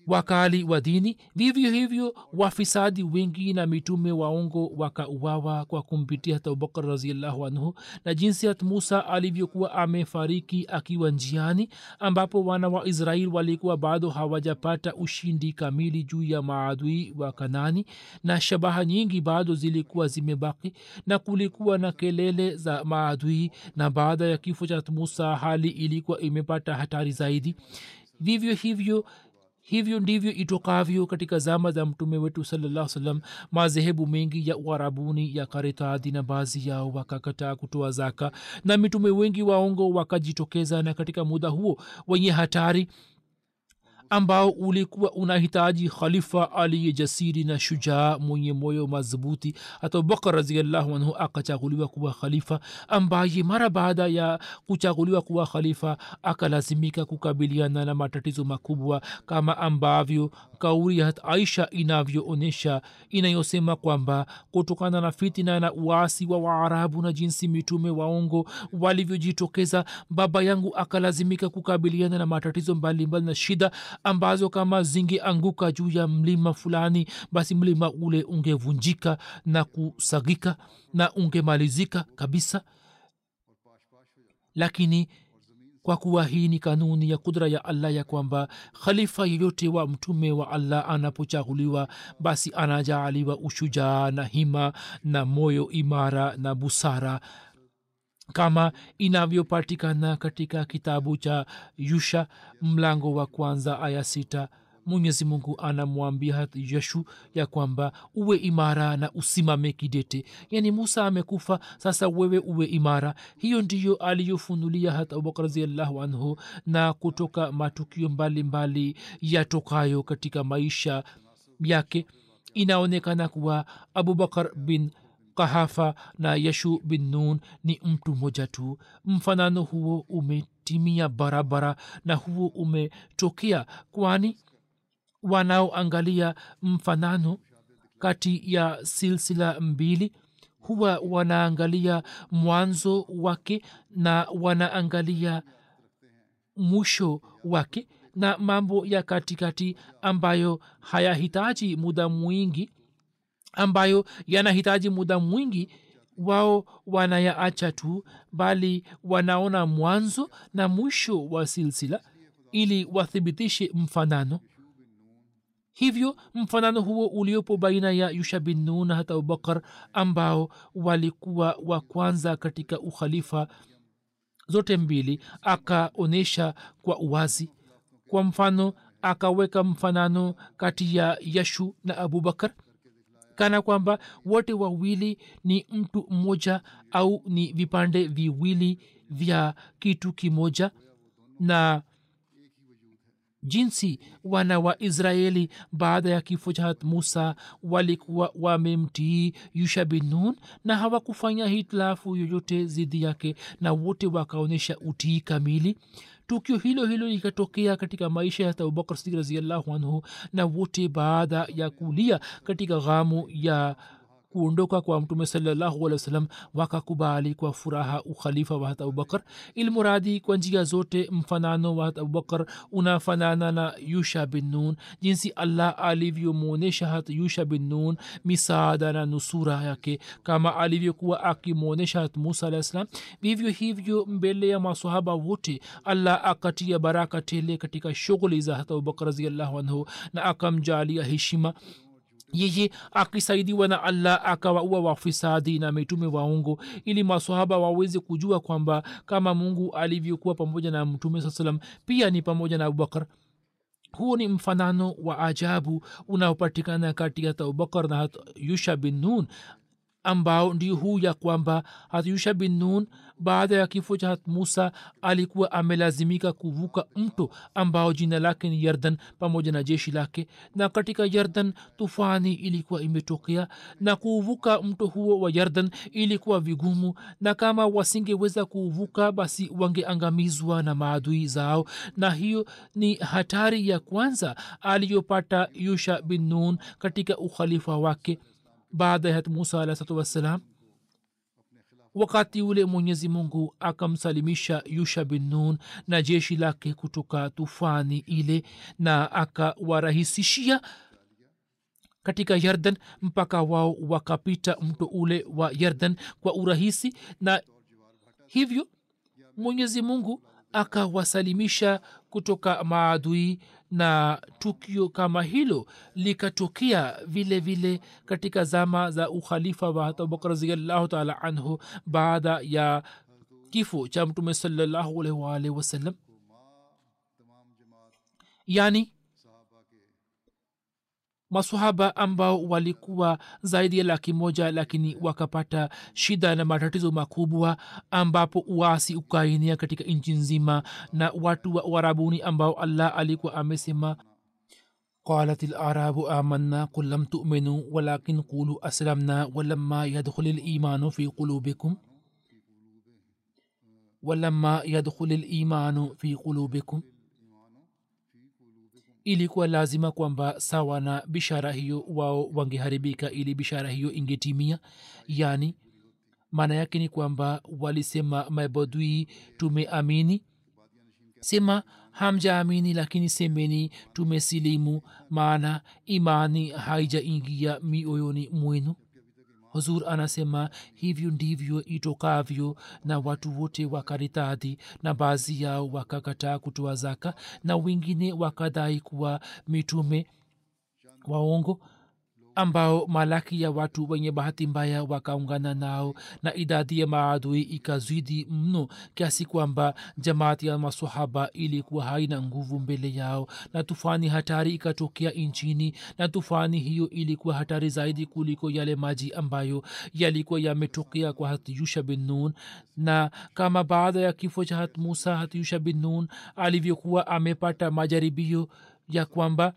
wakali wa dini vivyo hivyo wafisadi wengi na mitume waongo wakauawa kwa kumpitia hata abubakar raziallahu anhu. Na jinsi hat musa alivyokuwa amefariki akiwa njiani ambapo wana wa israeli walikuwa bado hawajapata ushindi kamili juu ya maadui wa kanani na shabaha nyingi bado zilikuwa zimebaki na kulikuwa na kelele za maadui na baada ya kifo cha musa hali ilikuwa imepata hatari zaidi. Vivyo hivyo hivyo ndivyo itokavyo katika zama za mtume wetu salallah salam madhehebu mengi ya uarabuni yakaritadi na baadhi yao wakakataa kutoa zaka. Na mitume wengi waongo wakajitokeza na katika muda huo wenye hatari ambao ulikuwa unahitaji khalifa aliye jasiri na shujaa mwenye moyo madhubuti. Hata abubakar raziallahu anhu akachaguliwa kuwa khalifa ambaye mara baada ya kuchaguliwa kuwa khalifa akalazimika kukabiliana na matatizo makubwa kama ambavyo kauli ya aisha inavyoonyesha inayosema kwamba kutokana na fitina na uasi wa waarabu na jinsi mitume waongo walivyojitokeza baba yangu akalazimika kukabiliana na matatizo mbalimbali na shida ambazo kama zingeanguka juu ya mlima fulani basi mlima ule ungevunjika na kusagika na ungemalizika kabisa. Lakini kwa kuwa hii ni kanuni ya kudra ya allah ya kwamba khalifa yeyote wa mtume wa allah anapochaguliwa basi anajaaliwa ushujaa na hima na moyo imara na busara kama inavyopatikana katika kitabu cha yusha mlango wa kwanza aya sita mwenyezi mungu anamwambia yeshu ya kwamba uwe imara na usimame kidete. Yani musa amekufa sasa wewe uwe imara. Hiyo ndiyo aliyofunulia hata abubakar raziallahu anhu na kutoka matukio mbalimbali yatokayo katika maisha yake inaonekana kuwa abubakar bin kahafa na yeshu bin nun ni mtu mmoja tu. Mfanano huo umetimia barabara na huo umetokea kwani wanaoangalia mfanano kati ya silsila mbili huwa wanaangalia mwanzo wake na wanaangalia mwisho wake na mambo ya katikati ambayo hayahitaji muda mwingi ambayo yanahitaji muda mwingi wao wanayaacha tu bali wanaona mwanzo na mwisho wa silsila ili wathibitishe mfanano hivyo mfanano huo uliopo baina ya yusha bin nun hata abubakar ambao walikuwa wa kwanza katika ukhalifa zote mbili akaonyesha kwa uwazi. Kwa mfano akaweka mfanano kati ya yashu na abubakar kana kwamba wote wawili ni mtu mmoja au ni vipande viwili vya kitu kimoja na jinsi wana wa israeli baada ya kifo cha musa walikuwa wamemtii yusha bin nun na hawakufanya hitilafu yoyote zidi yake na wote wakaonyesha utii kamili. Tukio hilo hilo likatokea katika maisha ya abubakar sidik raziallahu anhu na wote baada ya kulia katika ghamu ya kuondoka kwa mtume salallahu alehi wasallam wakakubali kwa furaha ukhalifa wa hat abubakar ilmuradi kwa njia zote mfanano wa hat abubakar unafanana na yusha bin nun. Jinsi allah alivyomwonyesha hat yusha bin nun misaada na nusura yake kama alivyokuwa akimwonyesha hat musa alah salam vivyo hivyo mbele ya masahaba wote allah akatia baraka tele katika shughuli za hat abubakar raziallahu anhu na akamjalia heshima yeye akisaidiwa na allah akawaua wafisadi na mitume waongo ili masahaba waweze kujua kwamba kama mungu alivyokuwa pamoja na mtume saa salam pia ni pamoja na abubakar. Huu ni mfanano wa ajabu unaopatikana kati ya abubakar na yusha bin nun ambao ndio huu ya kwamba hatyusha bin nun baada ya kifo cha musa alikuwa amelazimika kuvuka mto ambao jina lake ni yardan pamoja na jeshi lake. Na katika yardan tufani ilikuwa imetokea na kuuvuka mto huo wa yardan ilikuwa vigumu na kama wasingeweza kuuvuka basi wangeangamizwa na maadui zao. Na hiyo ni hatari ya kwanza aliyopata yusha bin nun katika ukhalifa wake baada ya musa alah satu wassalam wakati ule mwenyezi mungu akamsalimisha yusha bin nun na jeshi lake kutoka tufani ile na akawarahisishia katika yardan mpaka wao wakapita mto ule wa yardan kwa urahisi na hivyo mwenyezi mungu akawasalimisha kutoka maadui na tukio kama hilo likatokea vile vile katika zama za ukhalifa wa abubakar raziallahu taala anhu baada ya kifo cha mtume salallahu alaihi waalihi wasallam yani masahaba ambao walikuwa zaidi ya laki moja lakini wakapata shida na matatizo makubwa ambapo uasi ukainia katika nchi nzima na watu wa uarabuni ambao allah alikuwa amesema قالت الأعراب آمنا قل لم تؤمنوا ولكن قولوا أسلمنا ولما يدخل الإيمان في قلوبكم ولما يدخل الإيمان في قلوبكم ilikuwa lazima kwamba sawa na bishara hiyo wao wangeharibika ili bishara hiyo ingetimia. Yani maana yake ni kwamba walisema mabadui tumeamini. Sema hamjaamini lakini semeni tumesilimu maana imani haijaingia mioyoni mwenu huzur anasema hivyo ndivyo itokavyo na watu wote wakaritadhi na baadhi yao wakakataa kutoa zaka na wengine wakadai kuwa mitume waongo ambao malaki ya watu wenye bahati mbaya wakaungana nao na idadi ya maadui ikazidi mno kiasi kwamba jamaati ya masahaba ilikuwa haina nguvu mbele yao. Na tufani hatari ikatokea nchini na tufani hiyo ilikuwa hatari zaidi kuliko yale maji ambayo yalikuwa yametokea kwa hatyusha bin nun. Na kama baada ya kifo cha hat musa hatyusha bin alivyokuwa amepata majaribio ya kwamba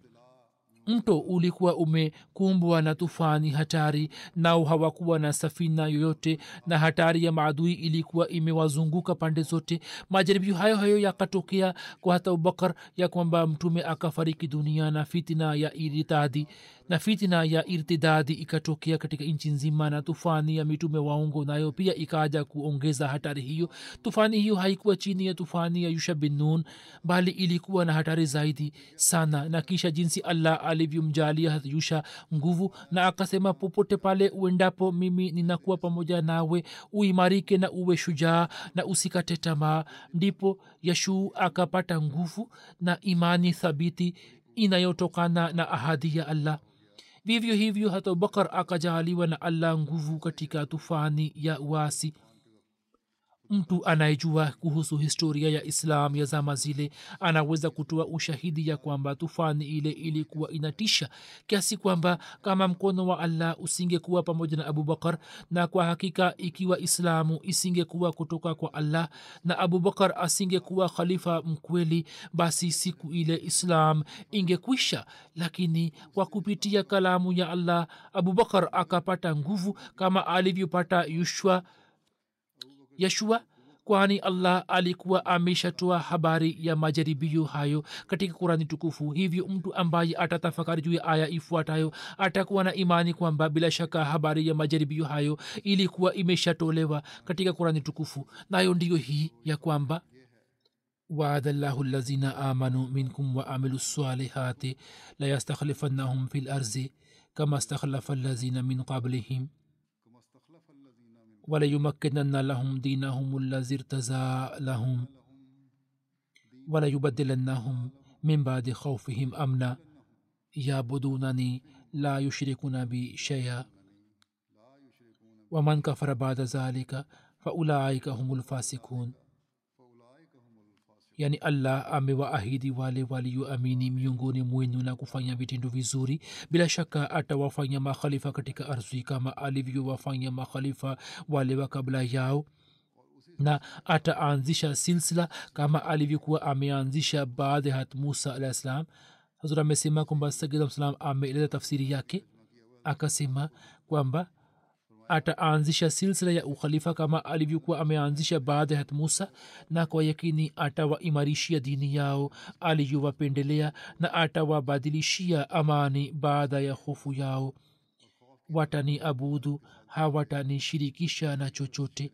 mto ulikuwa umekumbwa na tufani hatari nao hawakuwa na safina yoyote na hatari ya maadui ilikuwa imewazunguka pande zote. Majaribio hayo hayo yakatokea kwa hata abubakar ya kwamba mtume akafariki dunia na fitina ya iritadi na fitina ya irtidadi ikatokea katika nchi nzima na tufani ya mitume waongo nayo pia ikaja kuongeza hatari hiyo. Tufani hiyo haikuwa chini ya tufani ya yusha bin bali ilikuwa na hatari zaidi sana. Na kisha jinsi allah alivyomjalia yusha nguvu na akasema popote pale uendapo mimi ninakuwa pamoja nawe uimarike na uwe shujaa na usikate tamaa. Ndipo yashuu akapata nguvu na imani thabiti inayotokana na ahadi ya allah vivyo hivyo hata bakar akajaaliwa na allah nguvu katika tufani ya uasi mtu anayejua kuhusu historia ya islam ya zama zile anaweza kutoa ushahidi ya kwamba tufani ile ilikuwa inatisha kiasi kwamba kama mkono wa allah usingekuwa pamoja na abubakar na kwa hakika ikiwa islamu isingekuwa kutoka kwa allah na abubakar asingekuwa khalifa mkweli basi siku ile islam ingekwisha. Lakini kwa kupitia kalamu ya allah abubakar akapata nguvu kama alivyopata yushwa yeshua kwani allah alikuwa ameshatoa habari ya majaribio hayo katika kurani tukufu hivyo mtu ambaye atatafakari juu ya aya ifuatayo atakuwa na imani kwamba bila shaka habari ya majaribio hayo ilikuwa imeshatolewa katika kurani tukufu nayo ndiyo hii ya kwamba وعد الله الذين آمنوا منكم وعملوا الصالحات ليستخلفنهم في الأرض كما استخلف الذين من قبلهم وليمكنن لهم دينهم الذي ارتزى لهم. وليبدلنهم من بعد خوفهم أمنا. يعبدونني لا يشركون بي شيئا. ومن كفر بعد ذلك فأولئك هم الفاسقون. Yani allah amewaahidi wale walioamini miongoni mwenu na kufanya vitendo vizuri. Bila shaka atawafanya makhalifa katika ardhi kama alivyowafanya makhalifa wale wa kabla yao. Na ataanzisha silsila kama alivyokuwa ameanzisha baadhi hat musa alah ssalam hazur amesema kwamba sagidam salam ameeleza tafsiri yake. Akasema kwamba ataanzisha silsila ya ukhalifa kama alivyokuwa ameanzisha baada ya musa na kwa yakini atawaimarishia dini yao aliyowapendelea na atawabadilishia amani baada ya hofu yao. Watani abudu hawatanishirikisha na chochote.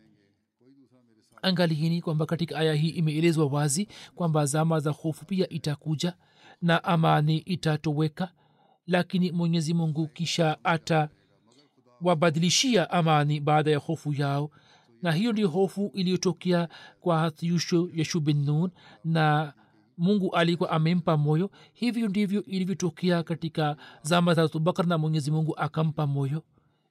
Angalieni kwamba katika aya hii imeelezwa wazi kwamba zama za hofu pia itakuja na amani itatoweka lakini mwenyezi mungu kisha ata wabadilishia amani baada ya hofu yao. Na hiyo ndio hofu iliyotokea kwa yushu yeshu bin nun na mungu alikuwa amempa moyo. Hivyo ndivyo ilivyotokea katika zama za abubakar na mwenyezi mungu akampa moyo.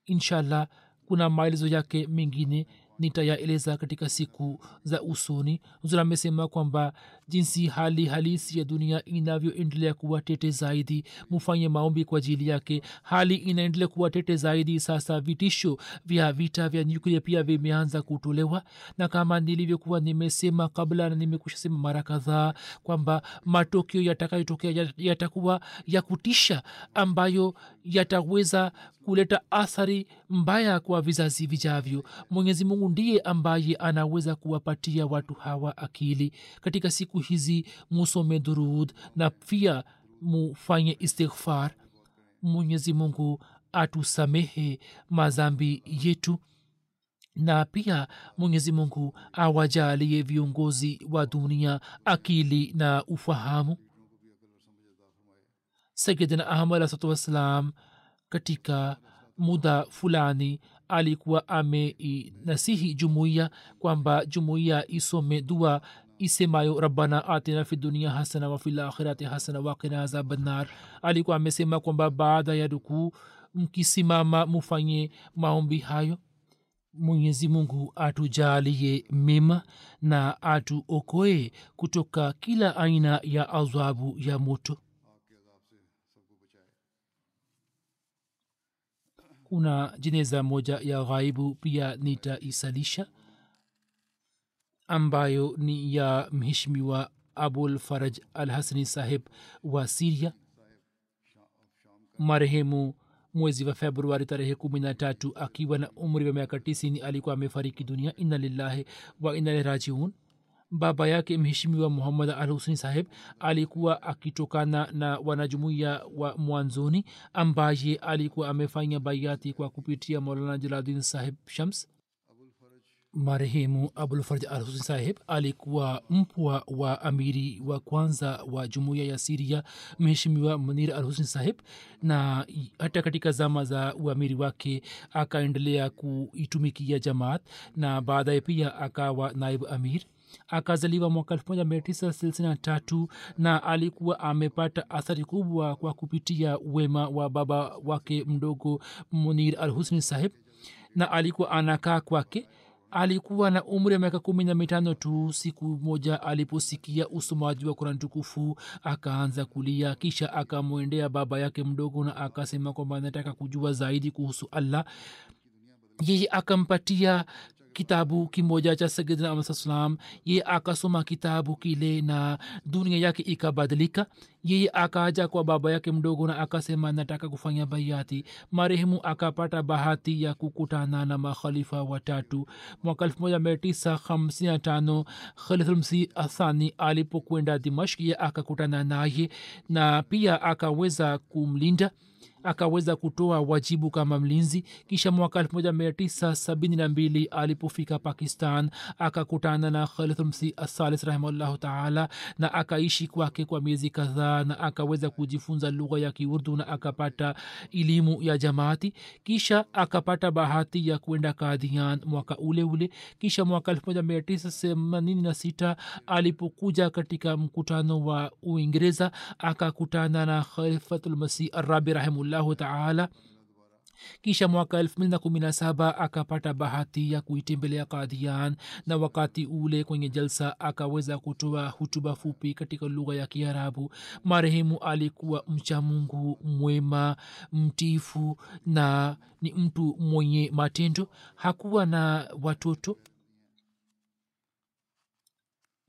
Inshallah kuna maelezo yake mengine nitayaeleza katika siku za usoni. Huzur amesema kwamba jinsi hali halisi ya dunia inavyoendelea kuwa tete zaidi. Mufanye maombi kwa ajili yake. Hali inaendelea kuwa tete zaidi. Sasa vitisho vya vita vya nyuklia pia vimeanza kutolewa. Na kama nilivyokuwa nimesema kabla na nimekusha sema mara kadhaa kwamba matokeo yatakayotokea yatakuwa ya kutisha ambayo yataweza kuleta athari mbaya kwa vizazi vijavyo. Mwenyezi mungu ndiye ambaye anaweza kuwapatia watu hawa akili. Katika siku hizi musome durud na pia mufanye istighfar. Mwenyezi mungu atusamehe madhambi yetu na pia mwenyezi mungu awajalie viongozi wa dunia akili na ufahamu. Sayidina ahmad alahsatu wassalam katika muda fulani alikuwa ameinasihi jumuiya kwamba jumuiya isome dua isemayo rabbana atina fi dunia hasana wa filakhirati hasana wakina azabannar alikuwa amesema kwamba baada ya rukuu mkisimama mufanye maombi hayo. Mwenyezi mungu atujalie mema na atuokoe kutoka kila aina ya adhabu ya moto kuna jeneza moja ya ghaibu pia nitaisalisha ambayo ni ya mheshimiwa abul faraj al hasani saheb wa siria marehemu mwezi wa februari tarehe kumi na tatu akiwa na umri wa miaka tisini alikuwa amefariki dunia. Inna lillahi wa inna rajiun baba yake mheshimiwa muhammad al husni saheb alikuwa akitokana na wanajumuiya wa mwanzoni ambaye alikuwa amefanya baiati kwa kupitia maulana jaladin saheb shams. Marehemu abulfarj al husni saheb alikuwa mpwa wa amiri wa kwanza wa jumuiya ya siria mheshimiwa munir al husni saheb na hata katika zama za uamiri wake akaendelea kuitumikia jamaat na baadaye pia akawa naibu amir akazaliwa mwaka elfu moja mia tisa thelathini na alikuwa amepata athari kubwa kwa kupitia wema wa baba wake mdogo munir al husni saheb na alikuwa anakaa kwake. Alikuwa na umri wa miaka kumi na mitano tu siku moja aliposikia usomaji wa kurani tukufu akaanza kulia kisha akamwendea baba yake mdogo na akasema kwamba anataka kujua zaidi kuhusu allah. Yeye akampatia kitabu kimoja cha sayidina amad salam ye akasoma kitabu kile na dunia yake ikabadilika. Yeye akaja kwa baba yake mdogo na akasema nataka kufanya baiati marehemu akapata bahati ya kukutana na makhalifa watatu. Mwaka 1955 khalifmsi athani alipokwenda dimashk ye akakutana naye na pia akaweza kumlinda akaweza kutoa wajibu kama mlinzi. Kisha mwaka 1972 alipofika pakistan akakutana na khalithumsi asalis rahimahullahu taala na akaishi kwake kwa miezi kadhaa na akaweza kujifunza lugha ya kiurdu na akapata elimu ya jamaati. Kisha akapata bahati ya kwenda kadhian mwaka ule ule. Kisha mwaka 1986 alipokuja katika mkutano wa uingereza akakutana na khalifatulmasih arabi rahimullah rahimahullahu taala. Kisha mwaka elfu mbili na kumi na saba akapata bahati ya kuitembelea kadhian na wakati ule kwenye jalsa akaweza kutoa hutuba fupi katika lugha ya kiarabu. Marehemu alikuwa mcha mungu mwema mtifu na ni mtu mwenye matendo. Hakuwa na watoto.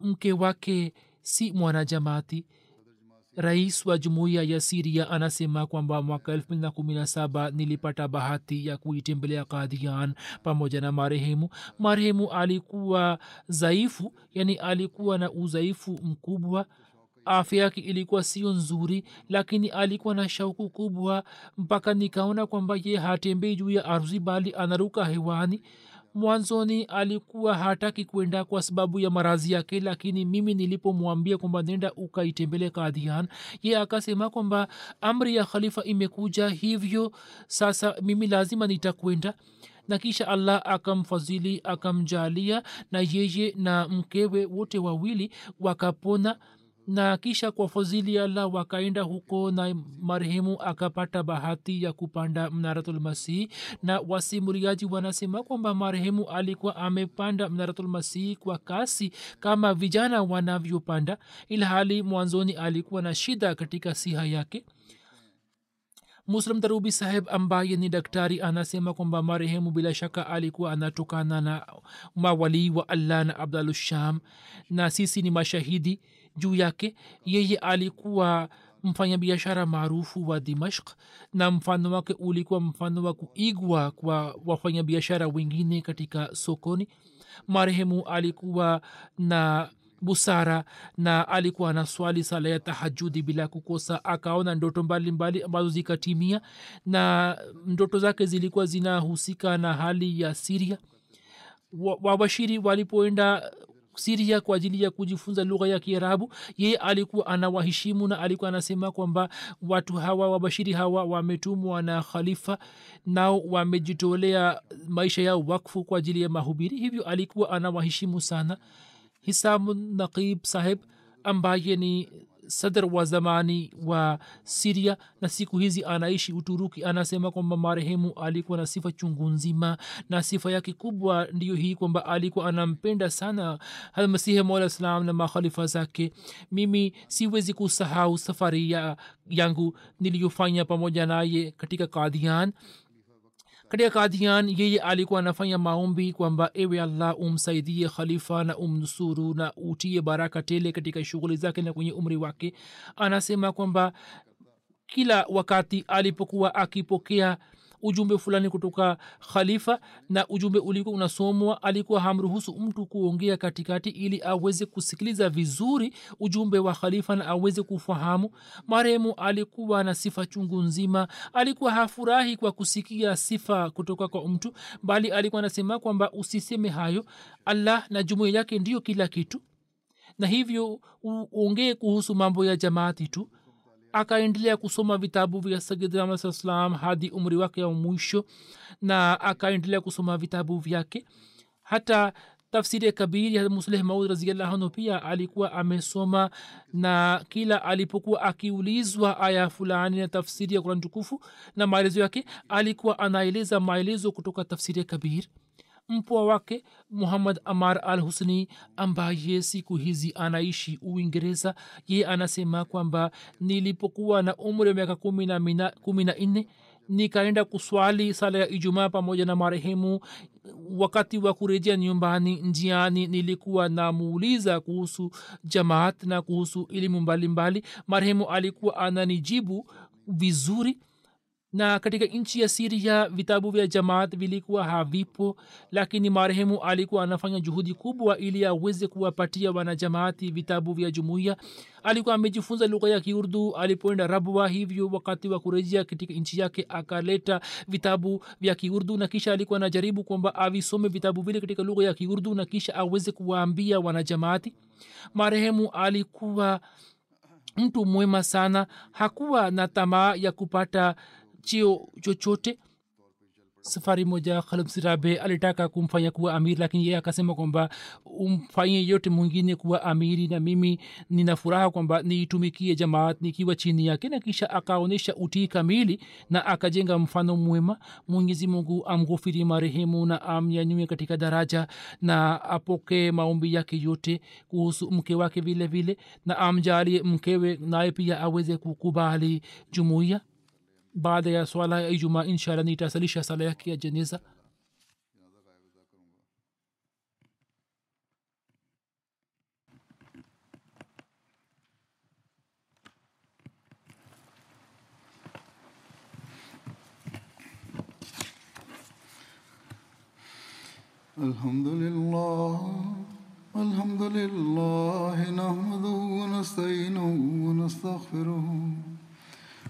Mke wake si mwanajamaati rais wa jumuiya ya siria anasema kwamba mwaka 217 nilipata bahati ya kuitembelea kadhian pamoja na marehemu. Marehemu alikuwa dhaifu yani alikuwa na udhaifu mkubwa. Afya yake ilikuwa sio nzuri lakini alikuwa na shauku kubwa mpaka nikaona kwamba ye hatembei juu ya ardhi bali anaruka hewani mwanzoni alikuwa hataki kwenda kwa sababu ya marazi yake lakini mimi nilipomwambia kwamba nenda ukaitembele kadhian ye akasema kwamba amri ya khalifa imekuja hivyo sasa mimi lazima nitakwenda. Na kisha allah akamfadhili akamjalia na yeye na mkewe wote wawili wakapona na kisha kwa fadhili ya wakaenda huko na marehemu akapata bahati ya kupanda mnaratulmasihi na wasimuliaji wanasema kwamba marehemu alikuwa amepanda mnaratulmasihi kwa kasi kama vijana wanavyopanda ilhali mwanzoni alikuwa na shida katika siha yake. Muslim tarubi saheb ambaye ni daktari anasema kwamba marehemu bila shaka alikuwa anatokana na mawalii wa allah na abdalusham na sisi ni mashahidi juu yake yeye alikuwa mfanyabiashara maarufu wa dimashk na mfano wake ulikuwa mfano wa kuigwa kwa wafanyabiashara wengine katika sokoni. Marehemu alikuwa na busara na alikuwa na swali sala ya tahajudi bila kukosa akaona ndoto mbalimbali ambazo zikatimia na ndoto zake zilikuwa zinahusika na hali ya siria wabashiri walipoenda siria kwa ajili ya kujifunza lugha ya kiarabu. Yeye alikuwa anawaheshimu na alikuwa anasema kwamba watu hawa wabashiri hawa wametumwa na khalifa nao wamejitolea maisha yao wakfu kwa ajili ya mahubiri. Hivyo alikuwa anawaheshimu sana hisamu naqib saheb ambaye ni sadr wa zamani wa siria na siku hizi anaishi uturuki. Anasema kwamba marehemu alikuwa na sifa chungu nzima na sifa yake kubwa ndiyo hii kwamba alikuwa anampenda sana masihi mola salam na makhalifa zake. Mimi siwezi kusahau safari ya yangu niliyofanya pamoja naye katika kadhian katika kadian yeye alikuwa anafanya maombi kwamba ewe allah umsaidie khalifa na umnusuru na utie baraka tele katika shughuli zake na kwenye umri wake. Anasema kwamba kila wakati alipokuwa akipokea ujumbe fulani kutoka khalifa na ujumbe ulikuwa unasomwa alikuwa hamruhusu mtu kuongea katikati ili aweze kusikiliza vizuri ujumbe wa khalifa na aweze kufahamu. Marehemu alikuwa na sifa chungu nzima. Alikuwa hafurahi kwa kusikia sifa kutoka kwa mtu bali alikuwa anasema kwamba usiseme hayo. Allah na jumuia yake ndiyo kila kitu. Na hivyo uongee kuhusu mambo ya jamaati tu akaendelea kusoma vitabu vya saa salam hadi umri wake wa mwisho na akaendelea kusoma vitabu vyake. Hata tafsiri ya kabiri ya musleh maud raziallahu pia alikuwa amesoma na kila alipokuwa akiulizwa aya fulani na tafsiri ya kurani tukufu na maelezo yake alikuwa anaeleza maelezo kutoka tafsiri ya kabir mpwa wake muhammad amar al husni ambaye siku hizi anaishi uingereza. Ye anasema kwamba nilipokuwa na umri wa miaka kumi na nne nikaenda kuswali sala ya ijumaa pamoja na marehemu. Wakati wa kurejea nyumbani njiani nilikuwa namuuliza kuhusu jamaat na kuhusu elimu mbalimbali. Marehemu alikuwa ananijibu vizuri na katika nchi ya siria vitabu vya jamaat vilikuwa havipo lakini marehemu alikuwa anafanya juhudi kubwa ili aweze kuwapatia wanajamaati vitabu vya jumuiya. Alikuwa amejifunza lugha ya kiurdu alipoenda rabwa hivyo wakati wa kurejea katika nchi yake akaleta vitabu vya kiurdu na kisha alikuwa anajaribu kwamba avisome vitabu vile katika lugha ya kiurdu na kisha aweze kuwaambia wanajamaati marehemu alikuwa mtu mwema sana. Hakuwa na tamaa ya kupata chio chochote. Safari moja khalmsirabe alitaka kumfanya kuwa amiri lakini yeye akasema kwamba umfanye yote mwingine kuwa amiri na mimi nina furaha kwamba niitumikie jamaat nikiwa chini yake. Na kisha akaonyesha utii kamili na akajenga mfano mwema. Mwenyezi mungu amghufiri marehemu na amnyanyue katika daraja na apokee maombi yake yote kuhusu mke wake vile vile na amjalie mkewe naye pia aweze kukubali jumuiya baada ya swala ya ijumaa inshallah nitasalisha sala yake ya jeneza الحمد لله الحمد لله نحمده ونستعينه ونستغفره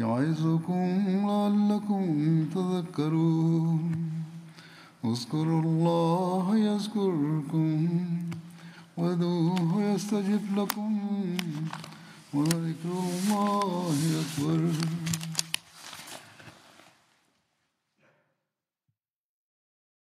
يعظكم لعلكم تذكرون. اذكروا الله يذكركم وادعوه يستجب لكم ولذكر الله أكبر.